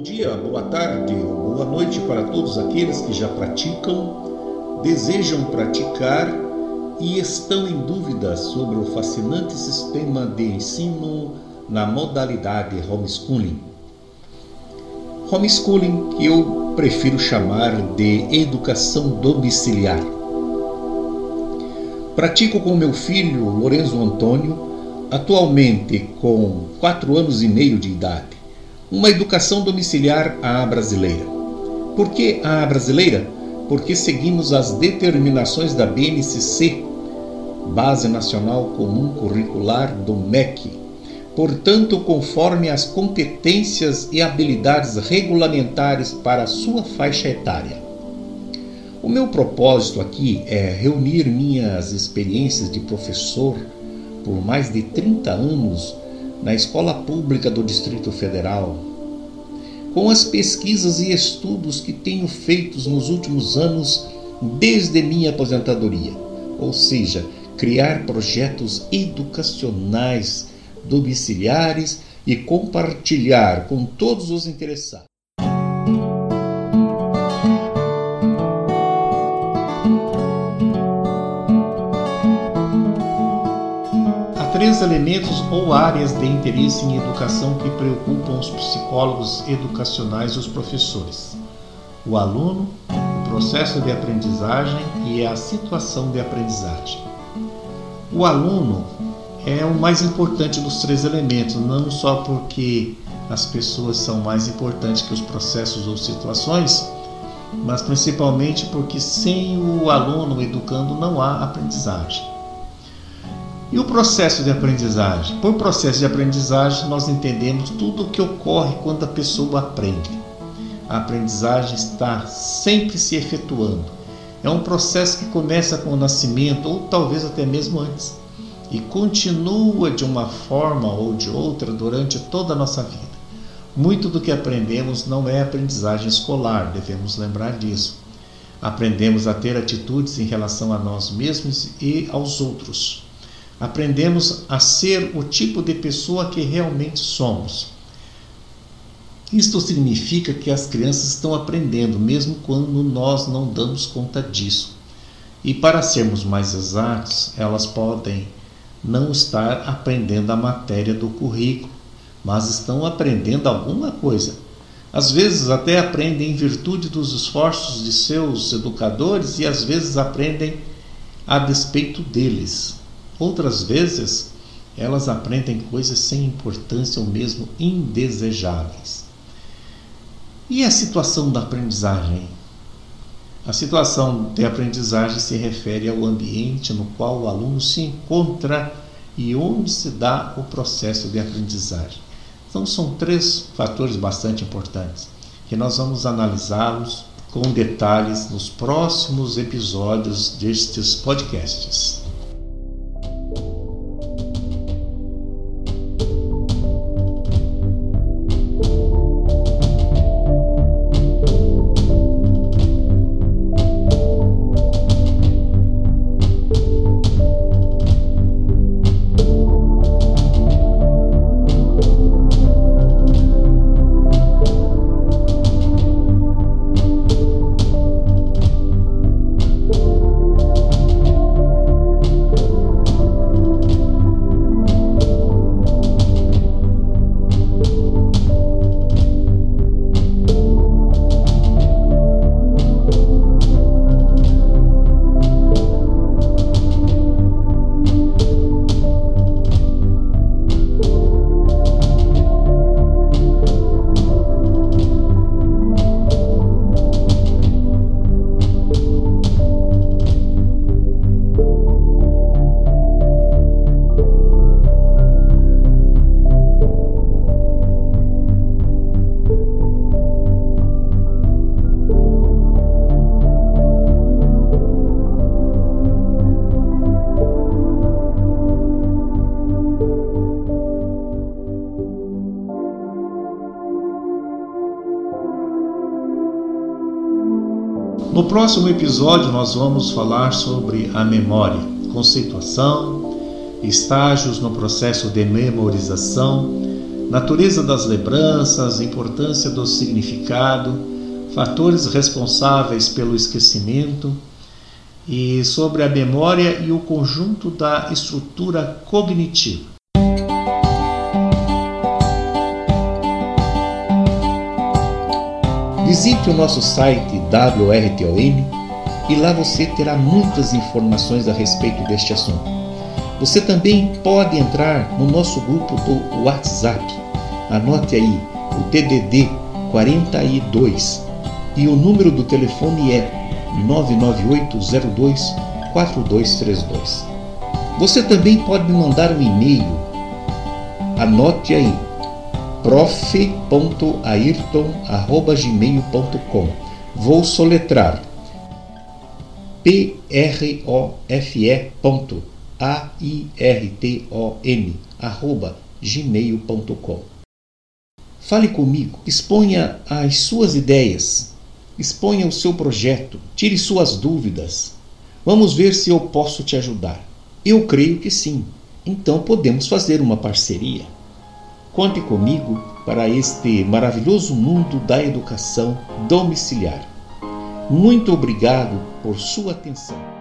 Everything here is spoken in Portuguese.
Bom dia, boa tarde boa noite para todos aqueles que já praticam, desejam praticar e estão em dúvida sobre o fascinante sistema de ensino na modalidade homeschooling. Homeschooling que eu prefiro chamar de educação domiciliar. Pratico com meu filho Lorenzo Antônio, atualmente com 4 anos e meio de idade, uma educação domiciliar à brasileira. Por que à brasileira? Porque seguimos as determinações da BNCC, Base Nacional Comum Curricular do MEC, portanto, conforme as competências e habilidades regulamentares para sua faixa etária. O meu propósito aqui é reunir minhas experiências de professor por mais de 30 anos na escola pública do Distrito Federal, com as pesquisas e estudos que tenho feitos nos últimos anos desde minha aposentadoria, ou seja, criar projetos educacionais domiciliares e compartilhar com todos os interessados. Três elementos ou áreas de interesse em educação que preocupam os psicólogos educacionais e os professores: o aluno, o processo de aprendizagem e a situação de aprendizagem. O aluno é o mais importante dos três elementos, não só porque as pessoas são mais importantes que os processos ou situações, mas principalmente porque sem o aluno educando não há aprendizagem. E o processo de aprendizagem? Por processo de aprendizagem, nós entendemos tudo o que ocorre quando a pessoa aprende. A aprendizagem está sempre se efetuando. É um processo que começa com o nascimento ou talvez até mesmo antes e continua de uma forma ou de outra durante toda a nossa vida. Muito do que aprendemos não é aprendizagem escolar, devemos lembrar disso. Aprendemos a ter atitudes em relação a nós mesmos e aos outros. Aprendemos a ser o tipo de pessoa que realmente somos. Isto significa que as crianças estão aprendendo, mesmo quando nós não damos conta disso. E para sermos mais exatos, elas podem não estar aprendendo a matéria do currículo, mas estão aprendendo alguma coisa. Às vezes até aprendem em virtude dos esforços de seus educadores e às vezes aprendem a despeito deles. Outras vezes elas aprendem coisas sem importância ou mesmo indesejáveis. E a situação da aprendizagem? A situação de aprendizagem se refere ao ambiente no qual o aluno se encontra e onde se dá o processo de aprendizagem. Então, são três fatores bastante importantes que nós vamos analisá-los com detalhes nos próximos episódios destes podcasts. No próximo episódio, nós vamos falar sobre a memória, conceituação, estágios no processo de memorização, natureza das lembranças, importância do significado, fatores responsáveis pelo esquecimento e sobre a memória e o conjunto da estrutura cognitiva. Visite o nosso site WRTON e lá você terá muitas informações a respeito deste assunto. Você também pode entrar no nosso grupo do WhatsApp. Anote aí o DDD 42 e o número do telefone é 99802 4232. Você também pode me mandar um e-mail. Anote aí prof.ayrton@gmail.com. Vou soletrar p r o f e a i r t o n arroba gmail.com. Fale comigo, exponha as suas ideias, exponha o seu projeto, tire suas dúvidas. Vamos ver se eu posso te ajudar. Eu creio que sim. Então podemos fazer uma parceria. Conte comigo para este maravilhoso mundo da educação domiciliar. Muito obrigado por sua atenção.